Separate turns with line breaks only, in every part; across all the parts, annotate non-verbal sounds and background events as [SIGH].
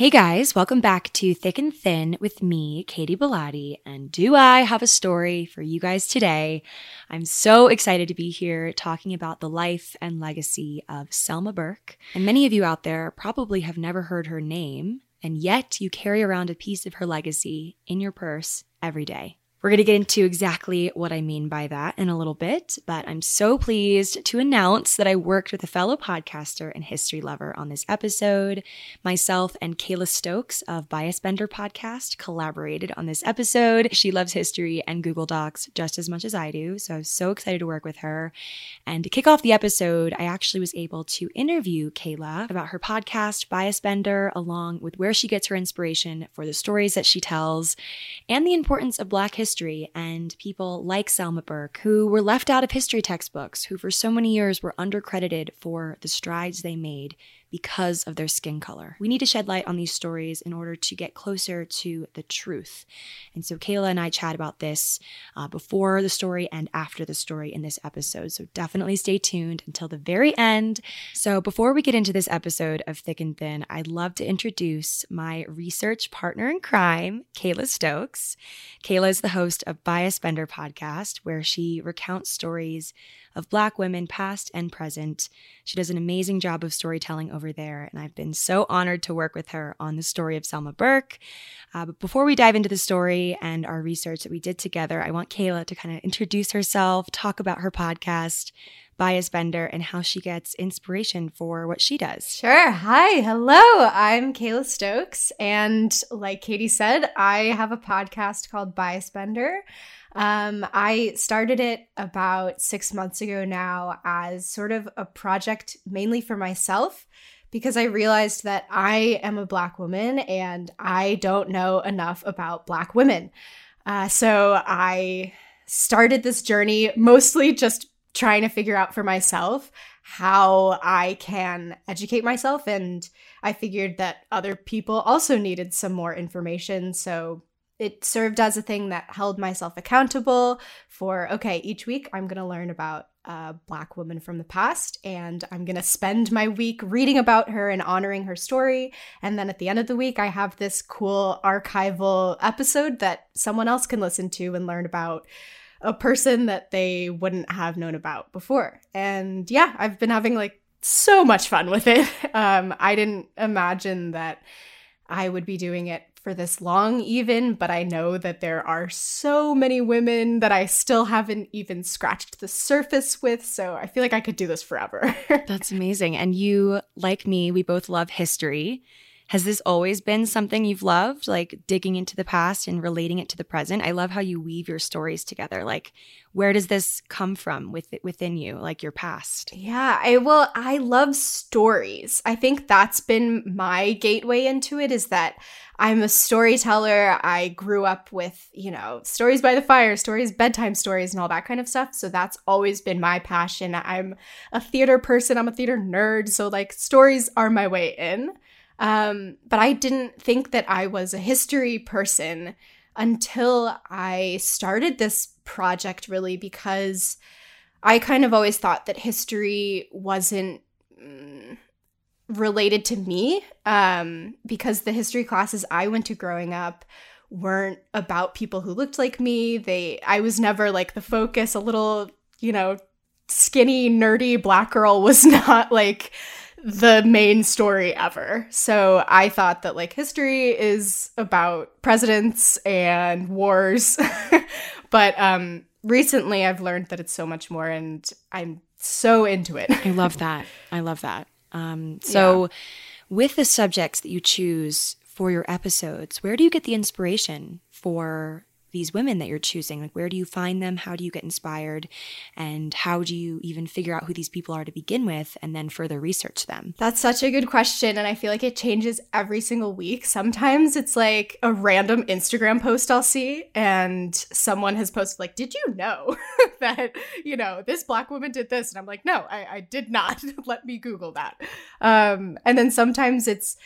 Hey guys, welcome back to Thick and Thin with me, Katie Bellotti. And do I have a story for you guys today? I'm so excited to be here talking about the life and legacy of Selma Burke. And many of you out there probably have never heard her name, and yet you carry around a piece of her legacy in your purse every day. We're going to get into exactly what I mean by that in a little bit, but I'm so pleased to announce that I worked with a fellow podcaster and history lover on this episode. Myself and Kayla Stokes of Bias Bender podcast collaborated on this episode. She loves history and Google Docs just as much as I do, so I was so excited to work with her. And to kick off the episode, I actually was able to interview Kayla about her podcast, Bias Bender, along with where she gets her inspiration for the stories that she tells and the importance of Black history history and people like Selma Burke, who were left out of history textbooks, who for so many years were undercredited for the strides they made because of their skin color. We need to shed light on these stories in order to get closer to the truth. And so Kayla and I chat about this uh, before the story and after the story in this episode. So definitely stay tuned until the very end. So before we get into this episode of Thick and Thin, I'd love to introduce my research partner in crime, Kayla Stokes. Kayla is the host of Bias Bender podcast, where she recounts stories of Black women, past and present. She does an amazing job of storytelling over there, and I've been so honored to work with her on the story of Selma Burke. Uh, but before we dive into the story and our research that we did together, I want Kayla to kind of introduce herself, talk about her podcast, Bias Bender, and how she gets inspiration for what she does.
Sure. Hi. Hello. I'm Kayla Stokes. And like Katie said, I have a podcast called Bias Bender. Um, I started it about six months ago now as sort of a project mainly for myself because I realized that I am a Black woman and I don't know enough about Black women. Uh, so I started this journey mostly just trying to figure out for myself how I can educate myself. And I figured that other people also needed some more information. So it served as a thing that held myself accountable for okay each week i'm going to learn about a black woman from the past and i'm going to spend my week reading about her and honoring her story. And then at the end of the week i have this cool archival episode that someone else can listen to and learn about a person that they wouldn't have known about before. And yeah i've been having like so much fun with it. [LAUGHS] Um, i didn't imagine that i would be doing it for this long, even, but I know that there are so many women that I still haven't even scratched the surface with. So I feel like I could do this forever. [LAUGHS]
That's amazing. And you, like me, we both love history. Has this always been something you've loved, like digging into the past and relating it to the present? I love how you weave your stories together. Like, where does this come from with, within you, like your past?
Yeah, I well, I love stories. I think that's been my gateway into it is that I'm a storyteller. I grew up with, you know, stories by the fire, stories, bedtime stories, and all that kind of stuff. So that's always been my passion. I'm a theater person, I'm a theater nerd. So, like, stories are my way in. Um, but I didn't think that I was a history person until I started this project, really, because I kind of always thought that history wasn't. Mm, related to me um, because the history classes I went to growing up weren't about people who looked like me. They I was never like the focus. A little, you know, skinny, nerdy black girl was [LAUGHS] not like the main story ever. So I thought that like history is about presidents and wars. [LAUGHS] but um recently I've learned that it's so much more and I'm so into it.
I love that. I love that. Um, so, yeah. with the subjects that you choose for your episodes, where do you get the inspiration for these women that you're choosing? Like, where do you find them? How do you get inspired? And how do you even figure out who these people are to begin with and then further research them?
That's such a good question. And I feel like it changes every single week. Sometimes it's like a random Instagram post I'll see, and someone has posted, like, Did you know [LAUGHS] that, you know, this black woman did this? And I'm like, No, I, I did not. [LAUGHS] Let me Google that. Um, and then sometimes it's,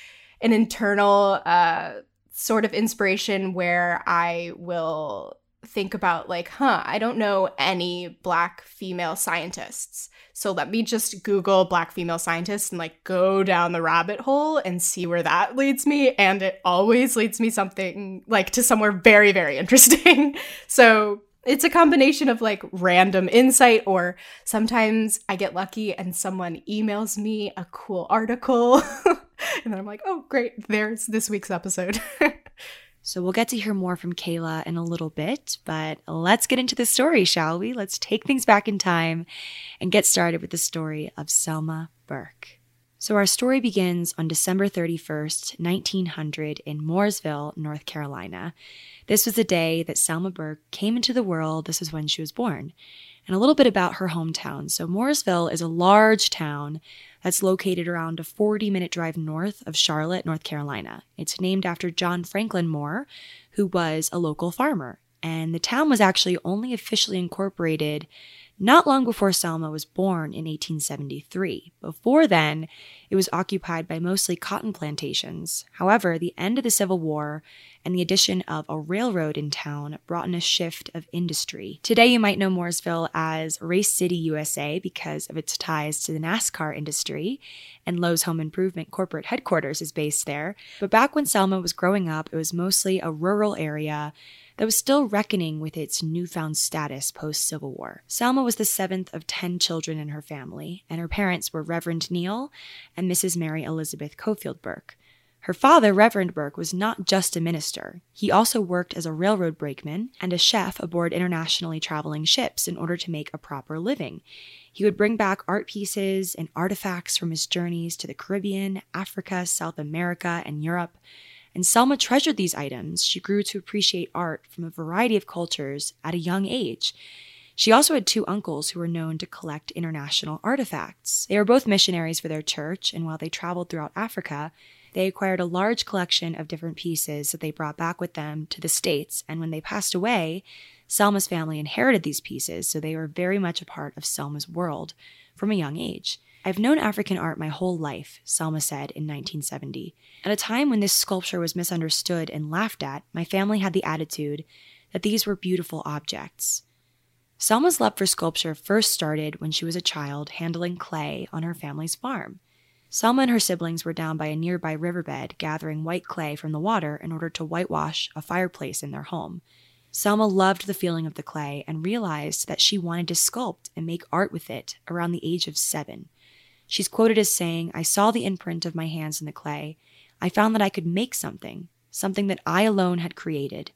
an internal uh, sort of inspiration where I will think about like, huh, I don't know any black female scientists. So let me just Google black female scientists and like go down the rabbit hole and see where that leads me. And it always leads me something like to somewhere very, very [LAUGHS] interesting. so it's a combination of like random insight or sometimes I get lucky and someone emails me a cool article [LAUGHS] [LAUGHS] and then I'm like, "Oh, great, there's this week's episode." [LAUGHS]
so we'll get to hear more from Kayla in a little bit, but let's get into the story, shall we? Let's take things back in time and get started with the story of Selma Burke. So, our story begins on December 31st, 1900, in Mooresville, North Carolina. This was the day that Selma Burke came into the world. This is when she was born. And a little bit about her hometown. So, Mooresville is a large town that's located around a 40 minute drive north of Charlotte, North Carolina. It's named after John Franklin Moore, who was a local farmer. And the town was actually only officially incorporated not long before Selma was born in 1873. Before then, it was occupied by mostly cotton plantations. However, the end of the Civil War and the addition of a railroad in town brought in a shift of industry. Today, you might know Mooresville as Race City, USA, because of its ties to the NASCAR industry, and Lowe's Home Improvement corporate headquarters is based there. But back when Selma was growing up, it was mostly a rural area that was still reckoning with its newfound status post Civil War. Selma was the seventh of 10 children in her family, and her parents were Reverend Neal and Mrs. Mary Elizabeth Cofield Burke. Her father, Reverend Burke, was not just a minister. He also worked as a railroad brakeman and a chef aboard internationally traveling ships in order to make a proper living. He would bring back art pieces and artifacts from his journeys to the Caribbean, Africa, South America, and Europe. And Selma treasured these items. She grew to appreciate art from a variety of cultures at a young age. She also had two uncles who were known to collect international artifacts. They were both missionaries for their church, and while they traveled throughout Africa, they acquired a large collection of different pieces that they brought back with them to the States. And when they passed away, Selma's family inherited these pieces, so they were very much a part of Selma's world from a young age. I've known African art my whole life, Selma said in 1970. At a time when this sculpture was misunderstood and laughed at, my family had the attitude that these were beautiful objects. Selma's love for sculpture first started when she was a child handling clay on her family's farm. Selma and her siblings were down by a nearby riverbed gathering white clay from the water in order to whitewash a fireplace in their home. Selma loved the feeling of the clay and realized that she wanted to sculpt and make art with it around the age of seven. She's quoted as saying, I saw the imprint of my hands in the clay. I found that I could make something, something that I alone had created.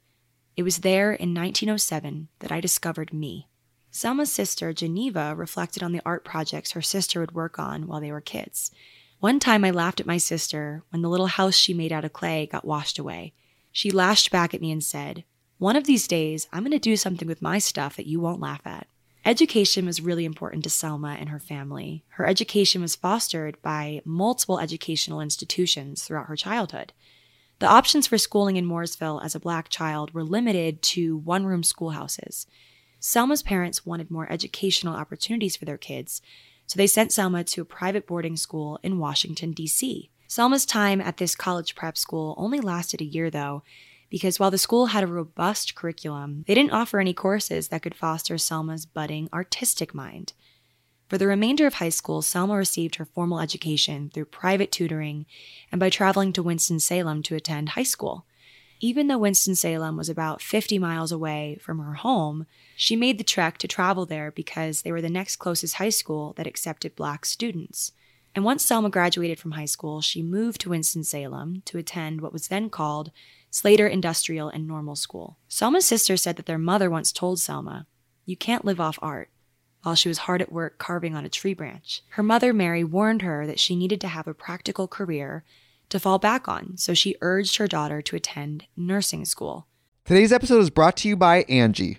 It was there in 1907 that I discovered me. Selma's sister, Geneva, reflected on the art projects her sister would work on while they were kids. One time I laughed at my sister when the little house she made out of clay got washed away. She lashed back at me and said, One of these days, I'm going to do something with my stuff that you won't laugh at. Education was really important to Selma and her family. Her education was fostered by multiple educational institutions throughout her childhood. The options for schooling in Mooresville as a black child were limited to one room schoolhouses. Selma's parents wanted more educational opportunities for their kids, so they sent Selma to a private boarding school in Washington, D.C. Selma's time at this college prep school only lasted a year, though, because while the school had a robust curriculum, they didn't offer any courses that could foster Selma's budding artistic mind. For the remainder of high school, Selma received her formal education through private tutoring and by traveling to Winston-Salem to attend high school. Even though Winston-Salem was about 50 miles away from her home, she made the trek to travel there because they were the next closest high school that accepted black students. And once Selma graduated from high school, she moved to Winston-Salem to attend what was then called Slater Industrial and Normal School. Selma's sister said that their mother once told Selma, You can't live off art, while she was hard at work carving on a tree branch. Her mother, Mary, warned her that she needed to have a practical career to fall back on, so she urged her daughter to attend nursing school.
Today's episode is brought to you by Angi.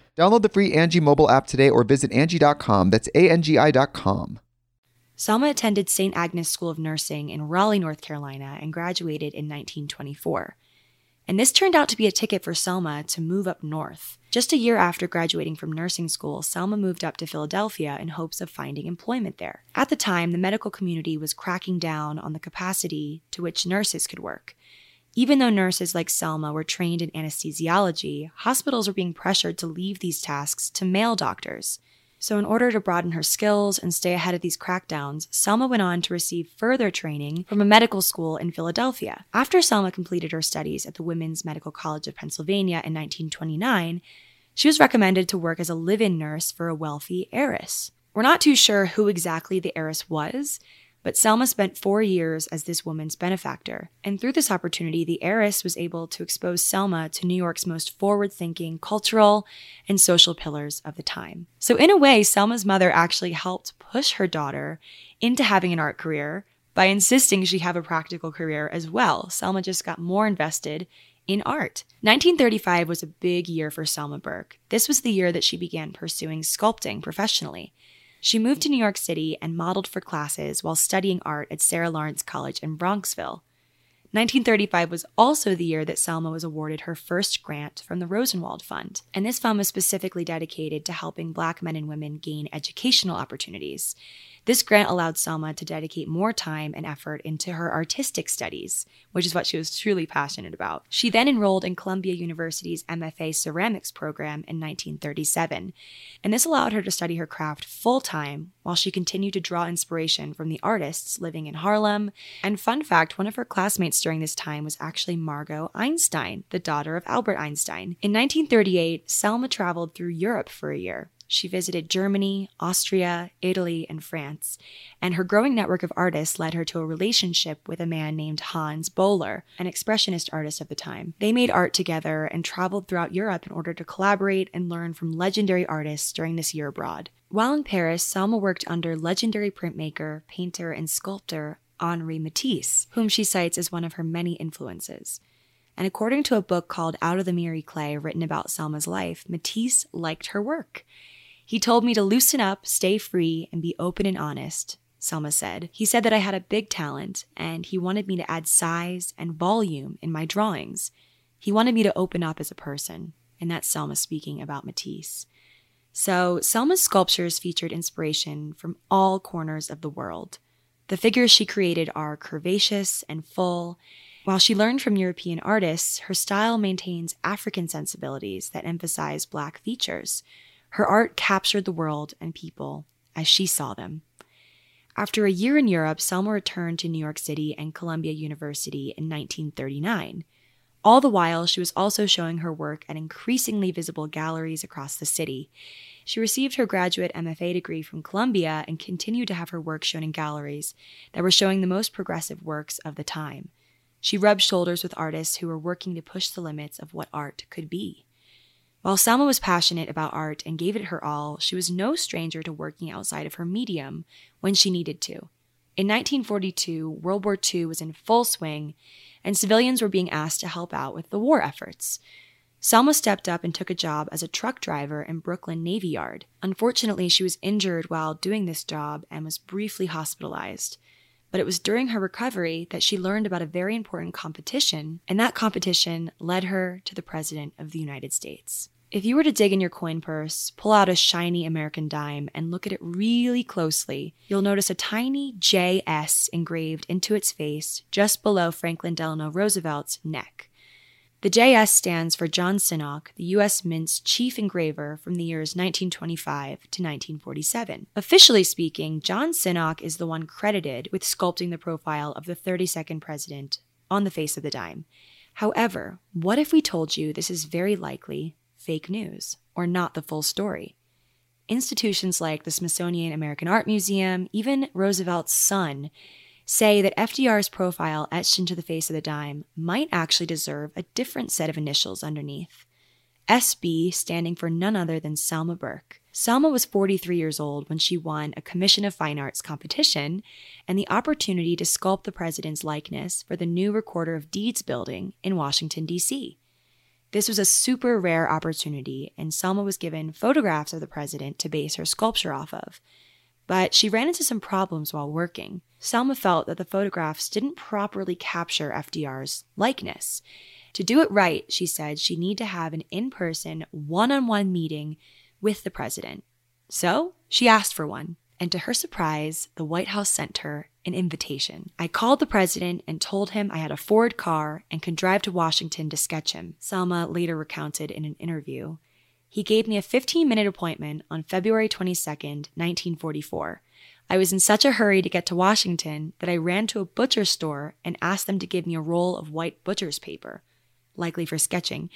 Download the free Angi mobile app today or visit Angi.com. That's A-N-G-I.com.
Selma attended St. Agnes School of Nursing in Raleigh, North Carolina, and graduated in 1924. And this turned out to be a ticket for Selma to move up north. Just a year after graduating from nursing school, Selma moved up to Philadelphia in hopes of finding employment there. At the time, the medical community was cracking down on the capacity to which nurses could work. Even though nurses like Selma were trained in anesthesiology, hospitals were being pressured to leave these tasks to male doctors. So, in order to broaden her skills and stay ahead of these crackdowns, Selma went on to receive further training from a medical school in Philadelphia. After Selma completed her studies at the Women's Medical College of Pennsylvania in 1929, she was recommended to work as a live in nurse for a wealthy heiress. We're not too sure who exactly the heiress was, but Selma spent four years as this woman's benefactor. And through this opportunity, the heiress was able to expose Selma to New York's most forward thinking cultural and social pillars of the time. So, in a way, Selma's mother actually helped push her daughter into having an art career by insisting she have a practical career as well. Selma just got more invested in art. 1935 was a big year for Selma Burke. This was the year that she began pursuing sculpting professionally. She moved to New York City and modeled for classes while studying art at Sarah Lawrence College in Bronxville. 1935 was also the year that Selma was awarded her first grant from the Rosenwald Fund, and this fund was specifically dedicated to helping Black men and women gain educational opportunities. This grant allowed Selma to dedicate more time and effort into her artistic studies, which is what she was truly passionate about. She then enrolled in Columbia University's MFA ceramics program in 1937, and this allowed her to study her craft full time while she continued to draw inspiration from the artists living in Harlem. And fun fact one of her classmates during this time was actually Margot Einstein, the daughter of Albert Einstein. In 1938, Selma traveled through Europe for a year. She visited Germany, Austria, Italy, and France, and her growing network of artists led her to a relationship with a man named Hans Bohler, an expressionist artist of the time. They made art together and traveled throughout Europe in order to collaborate and learn from legendary artists during this year abroad. While in Paris, Selma worked under legendary printmaker, painter, and sculptor Henri Matisse, whom she cites as one of her many influences. And according to a book called Out of the Miry Clay, written about Selma's life, Matisse liked her work. He told me to loosen up, stay free, and be open and honest, Selma said. He said that I had a big talent, and he wanted me to add size and volume in my drawings. He wanted me to open up as a person, and that's Selma speaking about Matisse. So, Selma's sculptures featured inspiration from all corners of the world. The figures she created are curvaceous and full. While she learned from European artists, her style maintains African sensibilities that emphasize Black features. Her art captured the world and people as she saw them. After a year in Europe, Selma returned to New York City and Columbia University in 1939. All the while, she was also showing her work at increasingly visible galleries across the city. She received her graduate MFA degree from Columbia and continued to have her work shown in galleries that were showing the most progressive works of the time. She rubbed shoulders with artists who were working to push the limits of what art could be. While Selma was passionate about art and gave it her all, she was no stranger to working outside of her medium when she needed to. In 1942, World War II was in full swing, and civilians were being asked to help out with the war efforts. Selma stepped up and took a job as a truck driver in Brooklyn Navy Yard. Unfortunately, she was injured while doing this job and was briefly hospitalized. But it was during her recovery that she learned about a very important competition, and that competition led her to the President of the United States. If you were to dig in your coin purse, pull out a shiny American dime, and look at it really closely, you'll notice a tiny JS engraved into its face just below Franklin Delano Roosevelt's neck. The JS stands for John Sinnock, the U.S. Mint's chief engraver from the years 1925 to 1947. Officially speaking, John Sinnock is the one credited with sculpting the profile of the 32nd president on the face of the dime. However, what if we told you this is very likely fake news or not the full story? Institutions like the Smithsonian American Art Museum, even Roosevelt's son, say that FDR's profile etched into the face of the dime might actually deserve a different set of initials underneath. SB standing for none other than Selma Burke. Selma was 43 years old when she won a Commission of Fine Arts competition and the opportunity to sculpt the president's likeness for the new Recorder of Deeds building in Washington, D.C. This was a super rare opportunity, and Selma was given photographs of the president to base her sculpture off of. But she ran into some problems while working. Selma felt that the photographs didn't properly capture FDR's likeness. To do it right, she said she'd need to have an in person, one on one meeting with the president. So she asked for one, and to her surprise, the White House sent her an invitation. I called the president and told him I had a Ford car and could drive to Washington to sketch him, Selma later recounted in an interview. He gave me a 15 minute appointment on February 22, 1944. I was in such a hurry to get to Washington that I ran to a butcher store and asked them to give me a roll of white butcher's paper, likely for sketching.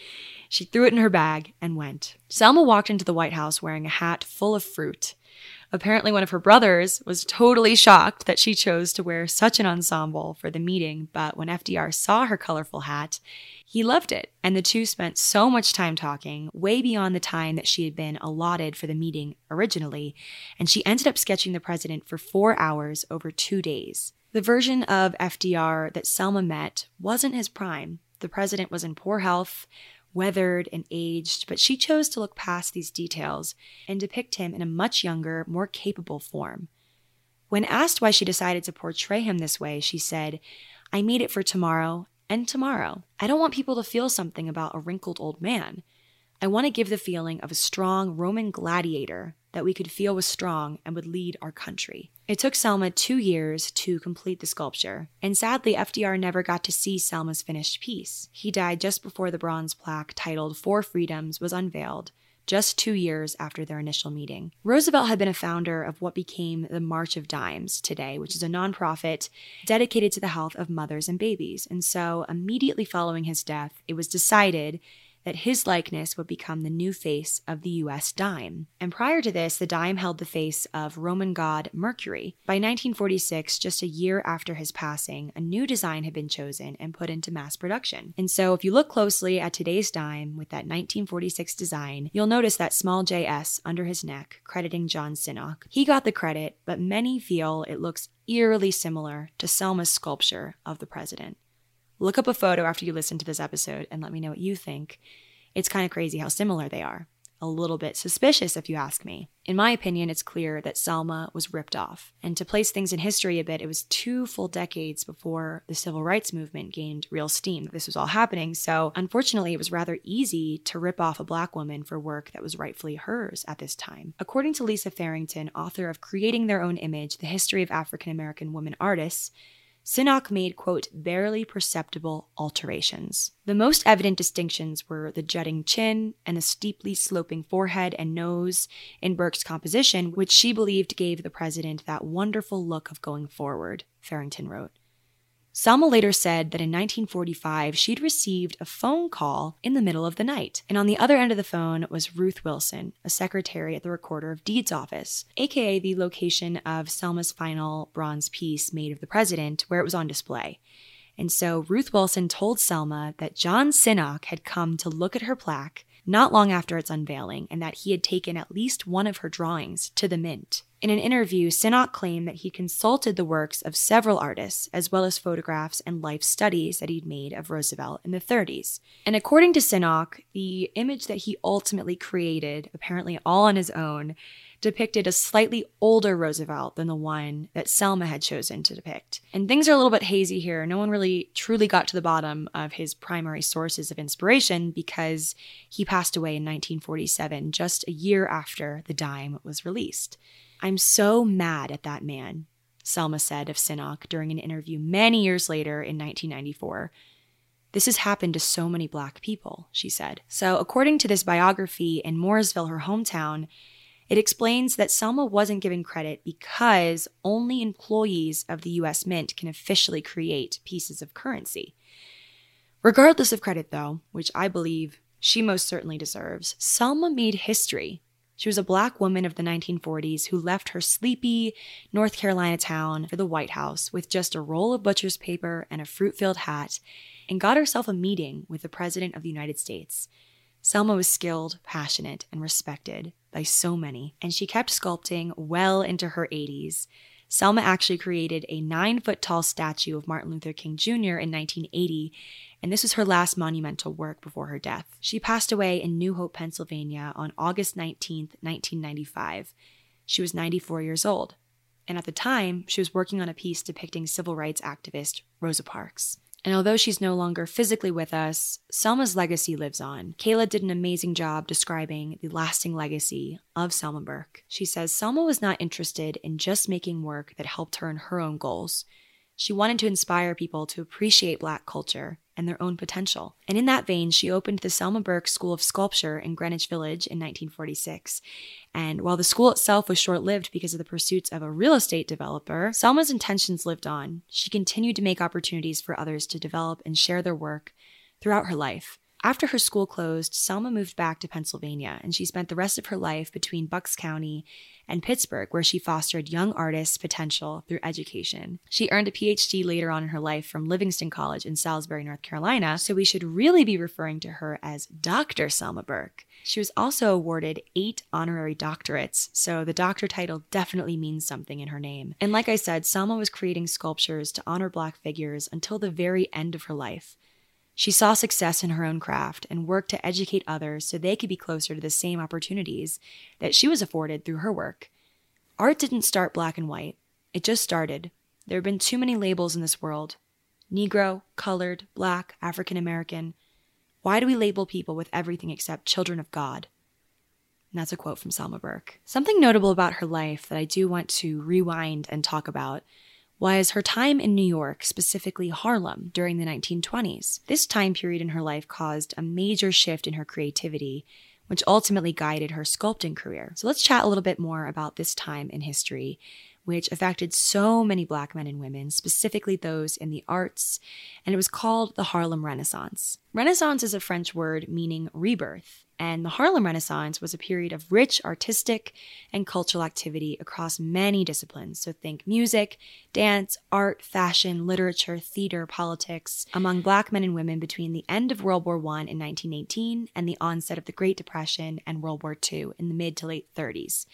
She threw it in her bag and went. Selma walked into the White House wearing a hat full of fruit. Apparently, one of her brothers was totally shocked that she chose to wear such an ensemble for the meeting, but when FDR saw her colorful hat, he loved it, and the two spent so much time talking, way beyond the time that she had been allotted for the meeting originally, and she ended up sketching the president for four hours over two days. The version of FDR that Selma met wasn't his prime. The president was in poor health, weathered and aged, but she chose to look past these details and depict him in a much younger, more capable form. When asked why she decided to portray him this way, she said, I made it for tomorrow and tomorrow. I don't want people to feel something about a wrinkled old man. I want to give the feeling of a strong Roman gladiator that we could feel was strong and would lead our country. It took Selma two years to complete the sculpture, and sadly, FDR never got to see Selma's finished piece. He died just before the bronze plaque titled Four Freedoms was unveiled, just two years after their initial meeting. Roosevelt had been a founder of what became the March of Dimes today, which is a nonprofit dedicated to the health of mothers and babies. And so, immediately following his death, it was decided that his likeness would become the new face of the US dime. And prior to this, the dime held the face of Roman god Mercury. By 1946, just a year after his passing, a new design had been chosen and put into mass production. And so, if you look closely at today's dime with that 1946 design, you'll notice that small JS under his neck, crediting John Sinnock. He got the credit, but many feel it looks eerily similar to Selma's sculpture of the president. Look up a photo after you listen to this episode and let me know what you think. It's kind of crazy how similar they are. A little bit suspicious, if you ask me. In my opinion, it's clear that Selma was ripped off. And to place things in history a bit, it was two full decades before the civil rights movement gained real steam. That this was all happening. So, unfortunately, it was rather easy to rip off a black woman for work that was rightfully hers at this time. According to Lisa Farrington, author of Creating Their Own Image The History of African American Women Artists, Sinnock made, quote, barely perceptible alterations. The most evident distinctions were the jutting chin and the steeply sloping forehead and nose in Burke's composition, which she believed gave the president that wonderful look of going forward, Farrington wrote. Selma later said that in 1945 she'd received a phone call in the middle of the night, and on the other end of the phone was Ruth Wilson, a secretary at the Recorder of Deeds office, aka the location of Selma's final bronze piece made of the president, where it was on display. And so Ruth Wilson told Selma that John Sinnock had come to look at her plaque not long after its unveiling and that he had taken at least one of her drawings to the mint. In an interview, Sinnock claimed that he consulted the works of several artists, as well as photographs and life studies that he'd made of Roosevelt in the 30s. And according to Sinnock, the image that he ultimately created, apparently all on his own, depicted a slightly older Roosevelt than the one that Selma had chosen to depict. And things are a little bit hazy here. No one really truly got to the bottom of his primary sources of inspiration because he passed away in 1947, just a year after The Dime was released. I'm so mad at that man, Selma said of Sinnock during an interview many years later in 1994. This has happened to so many black people, she said. So, according to this biography in Mooresville, her hometown, it explains that Selma wasn't given credit because only employees of the US Mint can officially create pieces of currency. Regardless of credit, though, which I believe she most certainly deserves, Selma made history. She was a black woman of the 1940s who left her sleepy North Carolina town for the White House with just a roll of butcher's paper and a fruit filled hat and got herself a meeting with the President of the United States. Selma was skilled, passionate, and respected by so many, and she kept sculpting well into her 80s. Selma actually created a nine foot tall statue of Martin Luther King Jr. in 1980, and this was her last monumental work before her death. She passed away in New Hope, Pennsylvania on August 19, 1995. She was 94 years old, and at the time, she was working on a piece depicting civil rights activist Rosa Parks. And although she's no longer physically with us, Selma's legacy lives on. Kayla did an amazing job describing the lasting legacy of Selma Burke. She says Selma was not interested in just making work that helped her in her own goals. She wanted to inspire people to appreciate Black culture and their own potential. And in that vein, she opened the Selma Burke School of Sculpture in Greenwich Village in 1946. And while the school itself was short lived because of the pursuits of a real estate developer, Selma's intentions lived on. She continued to make opportunities for others to develop and share their work throughout her life. After her school closed, Selma moved back to Pennsylvania and she spent the rest of her life between Bucks County and Pittsburgh, where she fostered young artists' potential through education. She earned a PhD later on in her life from Livingstone College in Salisbury, North Carolina, so we should really be referring to her as Dr. Selma Burke. She was also awarded eight honorary doctorates, so the doctor title definitely means something in her name. And like I said, Selma was creating sculptures to honor Black figures until the very end of her life. She saw success in her own craft and worked to educate others so they could be closer to the same opportunities that she was afforded through her work. Art didn't start black and white, it just started. There have been too many labels in this world Negro, colored, black, African American. Why do we label people with everything except children of God? And that's a quote from Selma Burke. Something notable about her life that I do want to rewind and talk about was her time in New York, specifically Harlem, during the 1920s. This time period in her life caused a major shift in her creativity which ultimately guided her sculpting career. So let's chat a little bit more about this time in history which affected so many black men and women, specifically those in the arts, and it was called the Harlem Renaissance. Renaissance is a French word meaning rebirth, and the Harlem Renaissance was a period of rich artistic and cultural activity across many disciplines. So think music, dance, art, fashion, literature, theater, politics, among black men and women between the end of World War I in 1918 and the onset of the Great Depression and World War II in the mid to late 30s.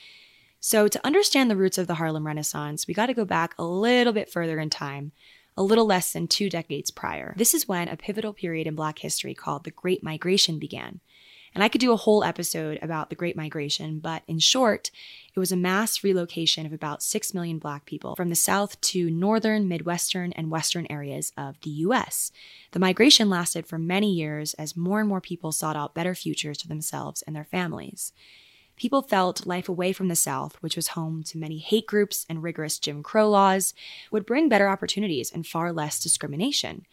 So, to understand the roots of the Harlem Renaissance, we got to go back a little bit further in time, a little less than two decades prior. This is when a pivotal period in Black history called the Great Migration began. And I could do a whole episode about the Great Migration, but in short, it was a mass relocation of about 6 million Black people from the South to northern, Midwestern, and Western areas of the US. The migration lasted for many years as more and more people sought out better futures for themselves and their families people felt life away from the South, which was home to many hate groups and rigorous Jim Crow laws, would bring better opportunities and far less discrimination.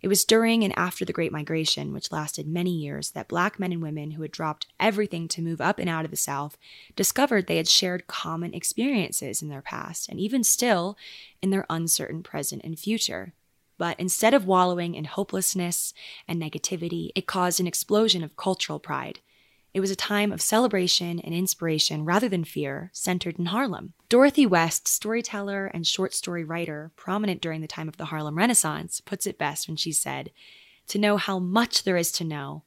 It was during and after the Great Migration, which lasted many years, that black men and women who had dropped everything to move up and out of the South discovered they had shared common experiences in their past, and even still in their uncertain present and future. But instead of wallowing in hopelessness and negativity, it caused an explosion of cultural pride. It was a time of celebration and inspiration rather than fear, centered in Harlem. Dorothy West, storyteller and short story writer, prominent during the time of the Harlem Renaissance, puts it best when she said, To know how much there is to know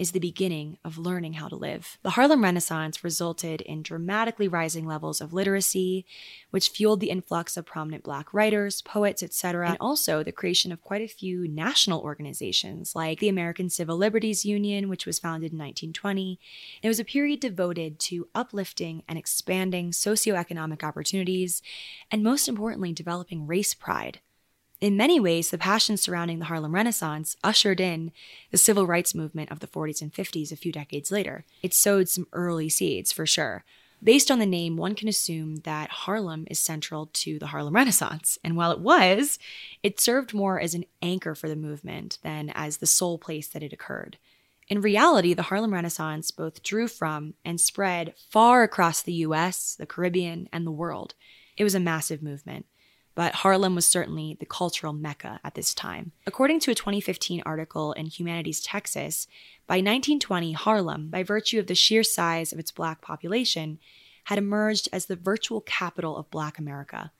is the beginning of learning how to live. The Harlem Renaissance resulted in dramatically rising levels of literacy, which fueled the influx of prominent black writers, poets, etc., and also the creation of quite a few national organizations like the American Civil Liberties Union, which was founded in 1920. It was a period devoted to uplifting and expanding socioeconomic opportunities and most importantly developing race pride. In many ways, the passion surrounding the Harlem Renaissance ushered in the civil rights movement of the 40s and 50s a few decades later. It sowed some early seeds, for sure. Based on the name, one can assume that Harlem is central to the Harlem Renaissance. And while it was, it served more as an anchor for the movement than as the sole place that it occurred. In reality, the Harlem Renaissance both drew from and spread far across the US, the Caribbean, and the world. It was a massive movement but Harlem was certainly the cultural mecca at this time. According to a 2015 article in Humanities Texas, by 1920, Harlem, by virtue of the sheer size of its black population, had emerged as the virtual capital of black America.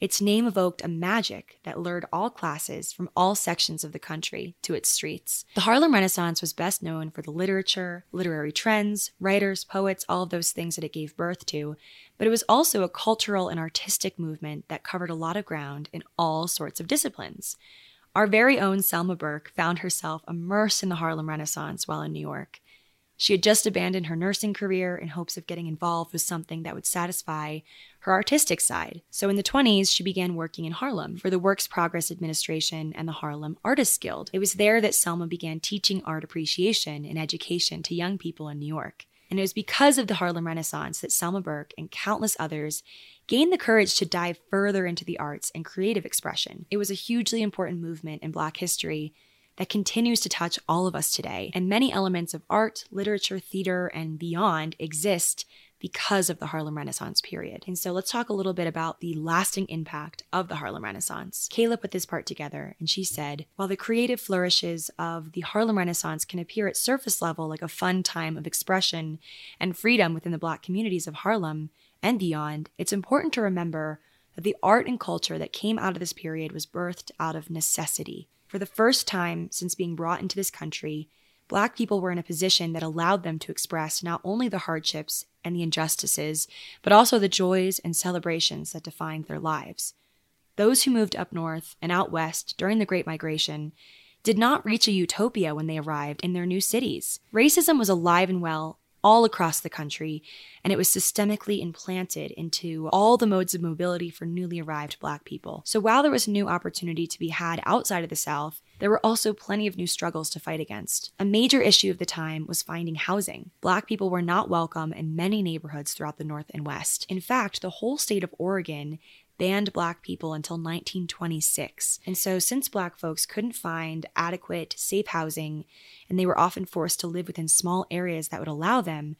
Its name evoked a magic that lured all classes from all sections of the country to its streets. The Harlem Renaissance was best known for the literature, literary trends, writers, poets, all of those things that it gave birth to, but it was also a cultural and artistic movement that covered a lot of ground in all sorts of disciplines. Our very own Selma Burke found herself immersed in the Harlem Renaissance while in New York. She had just abandoned her nursing career in hopes of getting involved with something that would satisfy her artistic side. So in the 20s, she began working in Harlem for the Works Progress Administration and the Harlem Artists Guild. It was there that Selma began teaching art appreciation and education to young people in New York. And it was because of the Harlem Renaissance that Selma Burke and countless others gained the courage to dive further into the arts and creative expression. It was a hugely important movement in Black history that continues to touch all of us today. And many elements of art, literature, theater, and beyond exist because of the Harlem Renaissance period. And so let's talk a little bit about the lasting impact of the Harlem Renaissance. Kayla put this part together and she said, While the creative flourishes of the Harlem Renaissance can appear at surface level like a fun time of expression and freedom within the Black communities of Harlem and beyond, it's important to remember that the art and culture that came out of this period was birthed out of necessity. For the first time since being brought into this country, Black people were in a position that allowed them to express not only the hardships and the injustices, but also the joys and celebrations that defined their lives. Those who moved up north and out west during the Great Migration did not reach a utopia when they arrived in their new cities. Racism was alive and well all across the country, and it was systemically implanted into all the modes of mobility for newly arrived Black people. So while there was new opportunity to be had outside of the South, there were also plenty of new struggles to fight against. A major issue of the time was finding housing. Black people were not welcome in many neighborhoods throughout the North and West. In fact, the whole state of Oregon banned black people until 1926. And so, since black folks couldn't find adequate, safe housing, and they were often forced to live within small areas that would allow them,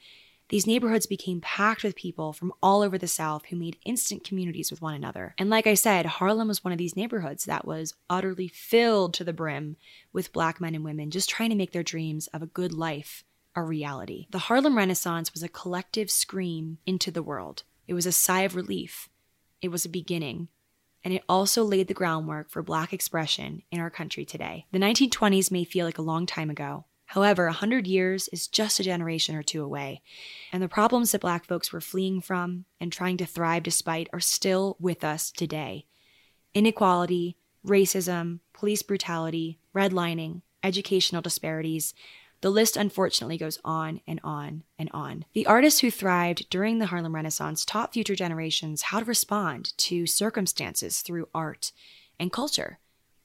these neighborhoods became packed with people from all over the South who made instant communities with one another. And like I said, Harlem was one of these neighborhoods that was utterly filled to the brim with black men and women just trying to make their dreams of a good life a reality. The Harlem Renaissance was a collective scream into the world. It was a sigh of relief. It was a beginning. And it also laid the groundwork for Black expression in our country today. The 1920s may feel like a long time ago, However, a 100 years is just a generation or two away, and the problems that Black folks were fleeing from and trying to thrive despite are still with us today. Inequality, racism, police brutality, redlining, educational disparities, the list unfortunately goes on and on and on. The artists who thrived during the Harlem Renaissance taught future generations how to respond to circumstances through art and culture.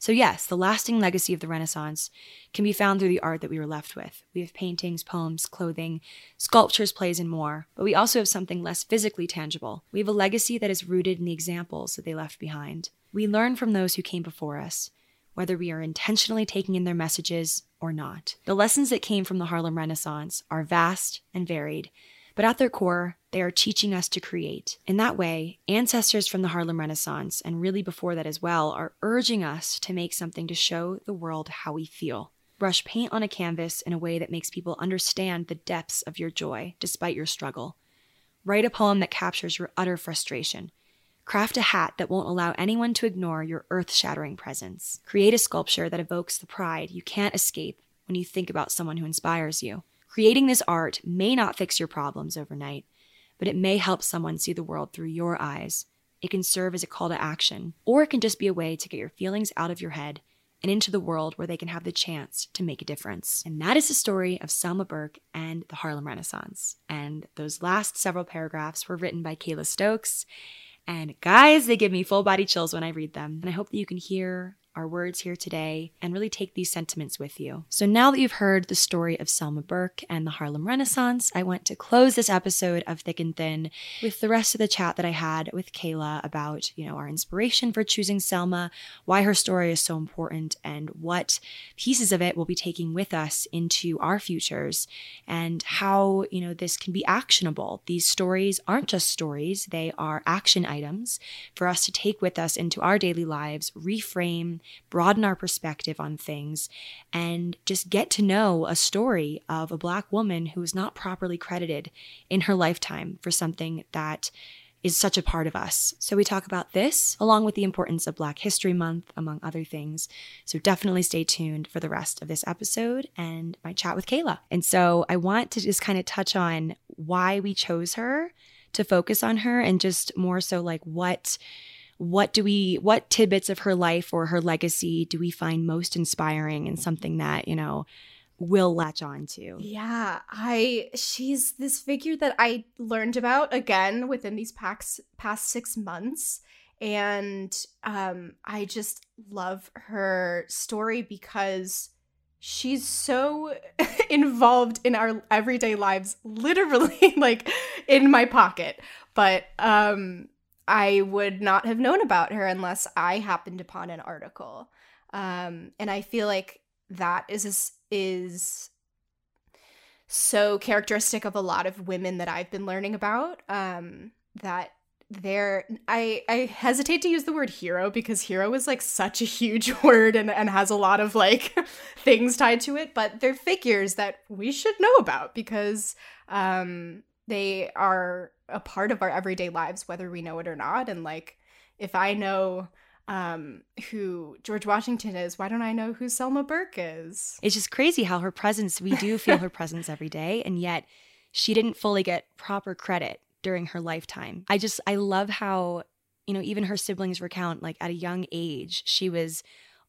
So, yes, the lasting legacy of the Renaissance can be found through the art that we were left with. We have paintings, poems, clothing, sculptures, plays, and more, but we also have something less physically tangible. We have a legacy that is rooted in the examples that they left behind. We learn from those who came before us, whether we are intentionally taking in their messages or not. The lessons that came from the Harlem Renaissance are vast and varied, but at their core, they are teaching us to create. In that way, ancestors from the Harlem Renaissance, and really before that as well, are urging us to make something to show the world how we feel. Brush paint on a canvas in a way that makes people understand the depths of your joy despite your struggle. Write a poem that captures your utter frustration. Craft a hat that won't allow anyone to ignore your earth shattering presence. Create a sculpture that evokes the pride you can't escape when you think about someone who inspires you. Creating this art may not fix your problems overnight, but it may help someone see the world through your eyes. It can serve as a call to action, or it can just be a way to get your feelings out of your head and into the world where they can have the chance to make a difference. And that is the story of Selma Burke and the Harlem Renaissance. And those last several paragraphs were written by Kayla Stokes. And guys, they give me full body chills when I read them. And I hope that you can hear our words here today and really take these sentiments with you. So now that you've heard the story of Selma Burke and the Harlem Renaissance, I want to close this episode of Thick and Thin with the rest of the chat that I had with Kayla about, you know, our inspiration for choosing Selma, why her story is so important, and what pieces of it we'll be taking with us into our futures, and how, you know, this can be actionable. These stories aren't just stories, they are action items for us to take with us into our daily lives, reframe broaden our perspective on things, and just get to know a story of a Black woman who is not properly credited in her lifetime for something that is such a part of us. So we talk about this along with the importance of Black History Month, among other things. So definitely stay tuned for the rest of this episode and my chat with Kayla. And so I want to just kind of touch on why we chose her to focus on her and just more so like what what do we what tidbits of her life or her legacy do we find most inspiring and something that you know will latch on to?
Yeah i she's this figure that i learned about again within these past past six months. And um i just love her story because she's so [LAUGHS] involved in our everyday lives literally [LAUGHS] like in my pocket. But um I would not have known about her unless I happened upon an article. Um, and I feel like that is is so characteristic of a lot of women that I've been learning about. Um, that they're I I hesitate to use the word hero because hero is like such a huge [LAUGHS] word and, and has a lot of like [LAUGHS] things tied to it, but they're figures that we should know about because um they are a part of our everyday lives whether we know it or not and like if i know um who george washington is why don't i know who selma burke is?
It's just crazy how her presence we do feel her presence every day and yet she didn't fully get proper credit during her lifetime. I just i love how you know even her siblings recount like at a young age she was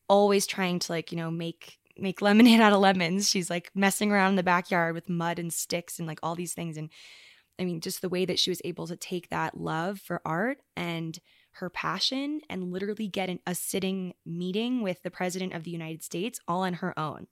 always trying to like you know make make lemonade [LAUGHS] out of lemons. She's like messing around in the backyard with mud and sticks and like all these things and I mean, just the way that she was able to take that love for art and her passion and literally get an, a sitting meeting with the president of the United States all on her own.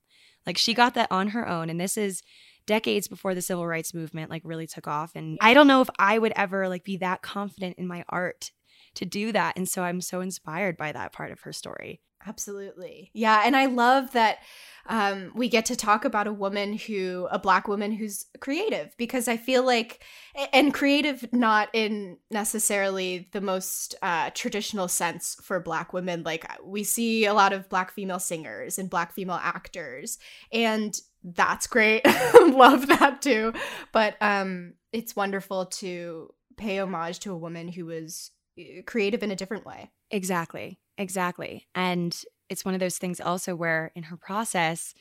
Like she got that on her own. And this is decades before the civil rights movement like really took off. And I don't know if I would ever like be that confident in my art to do that. And so I'm so inspired by that part of her story.
Absolutely. Yeah. And I love that um, we get to talk about a woman who, a Black woman who's creative, because I feel like, and creative not in necessarily the most uh, traditional sense for Black women. Like we see a lot of Black female singers and Black female actors, and that's great. [LAUGHS] love that too. But um, it's wonderful to pay homage to a woman who was uh, creative in a different way.
Exactly. Exactly. And it's one of those things also where in her process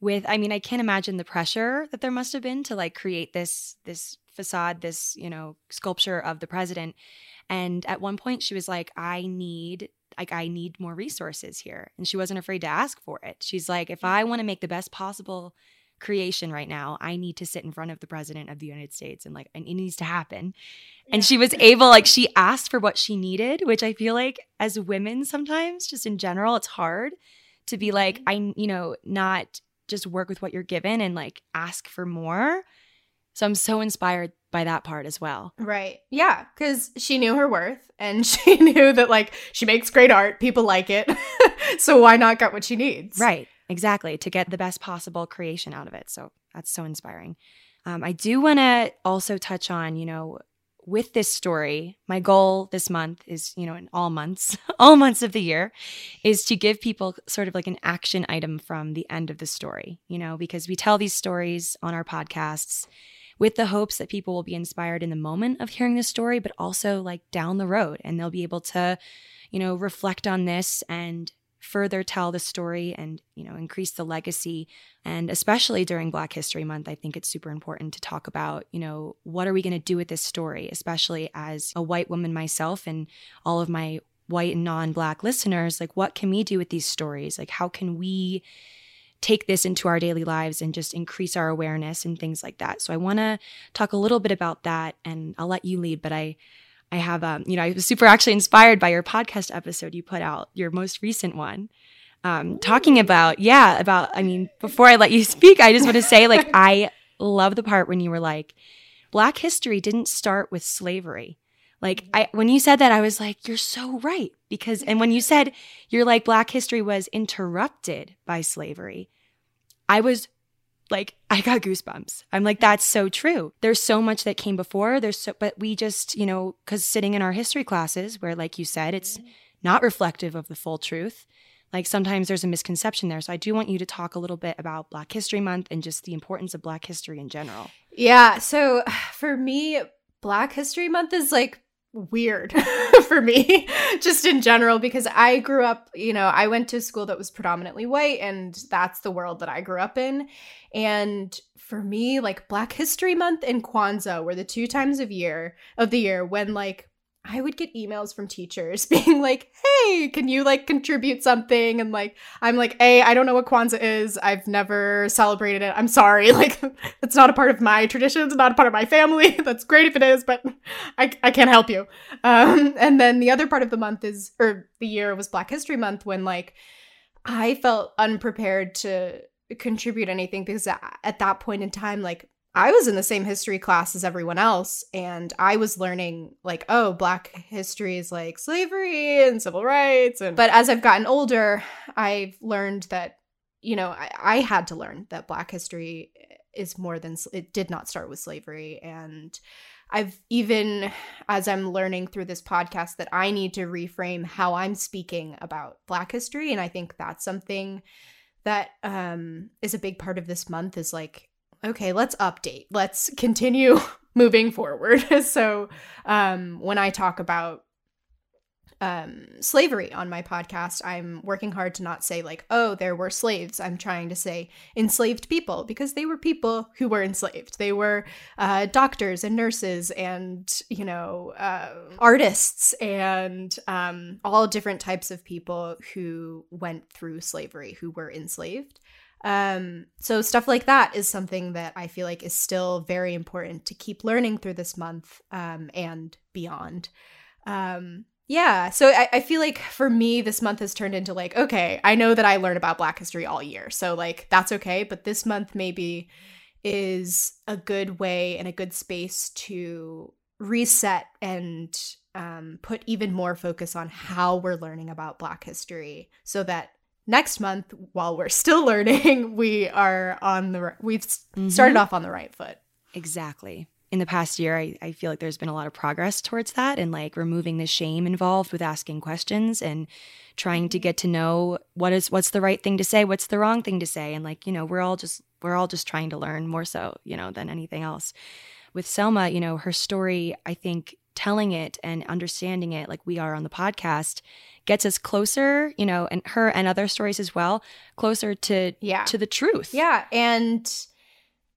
with I mean I can't imagine the pressure that there must have been to like create this this facade this, you know, sculpture of the president. And at one point she was like I need like I need more resources here. And she wasn't afraid to ask for it. She's like if mm. I want to make the best possible creation right now. I need to sit in front of the president of the United States and like and it needs to happen. Yeah. And she was able like she asked for what she needed, which I feel like as women sometimes just in general it's hard to be like mm-hmm. I you know not just work with what you're given and like ask for more. So I'm so inspired by that part as well.
Right. Yeah, cuz she knew her worth and [LAUGHS] she knew that like she makes great art, people like it. [LAUGHS] so why not get what she needs?
Right. Exactly, to get the best possible creation out of it. So that's so inspiring. Um, I do want to also touch on, you know, with this story, my goal this month is, you know, in all months, [LAUGHS] all months of the year, is to give people sort of like an action item from the end of the story, you know, because we tell these stories on our podcasts with the hopes that people will be inspired in the moment of hearing the story, but also like down the road and they'll be able to, you know, reflect on this and further tell the story and you know increase the legacy. And especially during black history month i think it's super important to talk about you know what are we going to do with this story especially as a white woman myself and all of my white and non-black listeners. Like what can we do with these stories? Like how can we take this into our daily lives and just increase our awareness and things like that? So i want to talk a little bit about that and i'll let you lead but i I have, um, you know, I was super actually inspired by your podcast episode you put out, your most recent one, um, talking about, yeah, about, I mean, before I let you [LAUGHS] speak, I just want to say, like, I love the part when you were like, Black history didn't start with slavery. Like, I, when you said that, I was like, you're so right. Because, and when you said you're like, Black history was interrupted by slavery, I was like I got goosebumps. I'm like, that's so true. There's so much that came before. There's so, but we just, you know, because sitting in our history classes, where, like you said, it's mm-hmm. not reflective of the full truth. Like sometimes there's a misconception there. So I do want you to talk a little bit about Black History Month and just the importance of Black history in general.
Yeah. So [SIGHS] for me, Black History Month is like weird [LAUGHS] for me just in general because I grew up, you know, I went to school that was predominantly white and that's the world that I grew up in. And for me, like Black History Month and Kwanzaa were the two times of year of the year when like I would get emails from teachers [LAUGHS] being like, "Hey, can you like contribute something?" And like, I'm like, "Hey, I don't know what Kwanzaa is. I've never celebrated it. I'm sorry. [LAUGHS] Like, it's not a part of my traditions. Not a part of my family. [LAUGHS] That's great if it is, but I I can't help you." Um, and then the other part of the month is, or the year was Black History Month when like I felt unprepared to contribute anything because at that point in time, like I was in the same history class as everyone else, and I was learning like, oh, Black history is like slavery and civil rights. And but as I've gotten older, I've learned that you know I, I had to learn that Black history is more than it did not start with slavery, and I've even as I'm learning through this podcast that I need to reframe how I'm speaking about Black history, and I think that's something that um, is a big part of this month is like okay, let's update. Let's continue [LAUGHS] moving forward. [LAUGHS] so, um, when I talk about um, slavery on my podcast, I'm working hard to not say, like, oh, there were slaves. I'm trying to say enslaved people because they were people who were enslaved. They were uh, doctors and nurses and, you know, uh, artists and um, all different types of people who went through slavery, who were enslaved. Um, so stuff like that is something that I feel like is still very important to keep learning through this month um, and beyond. Um, yeah, so I, I feel like for me, this month has turned into like, okay, I know that I learn about Black history all year, so like that's okay. But this month maybe is a good way and a good space to reset and um, put even more focus on how we're learning about Black history so that next month, while we're still [LAUGHS] learning, we are on the, we've
Mm-hmm.
started off on the right foot.
Exactly. In the past year, I, I feel like there's been a lot of progress towards that and like removing the shame involved with asking questions and trying to get to know what is what's the right thing to say, what's the wrong thing to say. And like, you know, we're all just we're all just trying to learn more so, you know, than anything else. With Selma, you know, her story, I think telling it and understanding it like we are on the podcast gets us closer, you know, and her and other stories as well, closer to
Yeah.
to the truth.
Yeah, and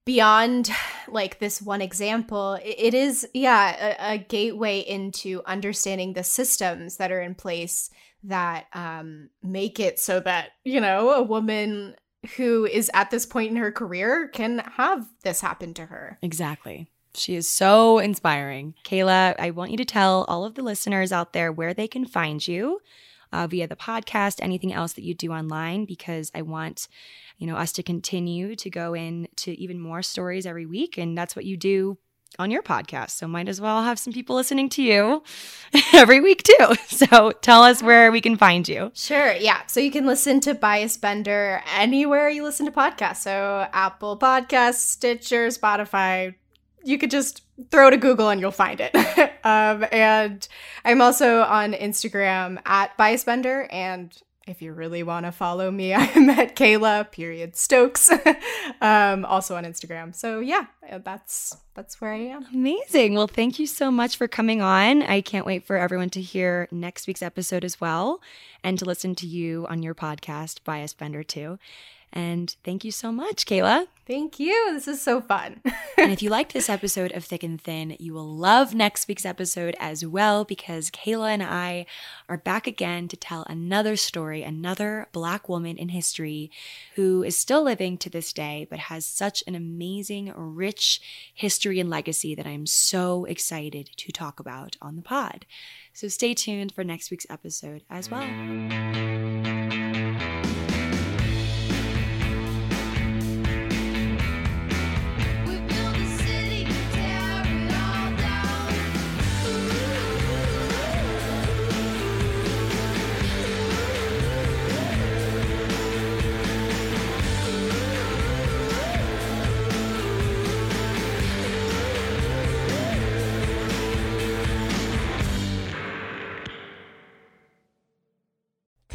beyond like this one example, it is yeah a, a gateway into understanding the systems that are in place that um, make it so that you know a woman who is at this point in her career can have this happen to her.
Exactly. She is so inspiring. Kayla, I want you to tell all of the listeners out there where they can find you uh, via the podcast, anything else that you do online, because I want, you know, us to continue to go into even more stories every week. And that's what you do on your podcast. So might as well have some people listening to you [LAUGHS] every week too. [LAUGHS] So tell us where we can find you.
Sure, yeah. So you can listen to Bias Bender anywhere you listen to podcasts. So Apple Podcasts, Stitcher, Spotify. You could just throw to Google and you'll find it. [LAUGHS] um, and I'm also on Instagram at Bias Bender. And if you really want to follow me, [LAUGHS] I'm at Kayla period Stokes. [LAUGHS] um, also on Instagram. So yeah, that's that's where I am.
Amazing. Well, thank you so much for coming on. I can't wait for everyone to hear next week's episode as well and to listen to you on your podcast, Bias Bender, too. And thank you so much, Kayla.
Thank you. This is so fun. [LAUGHS]
and if you like this episode of Thick and Thin, you will love next week's episode as well because Kayla and I are back again to tell another story, another Black woman in history who is still living to this day, but has such an amazing, rich history and legacy that I'm so excited to talk about on the pod. So stay tuned for next week's episode as well.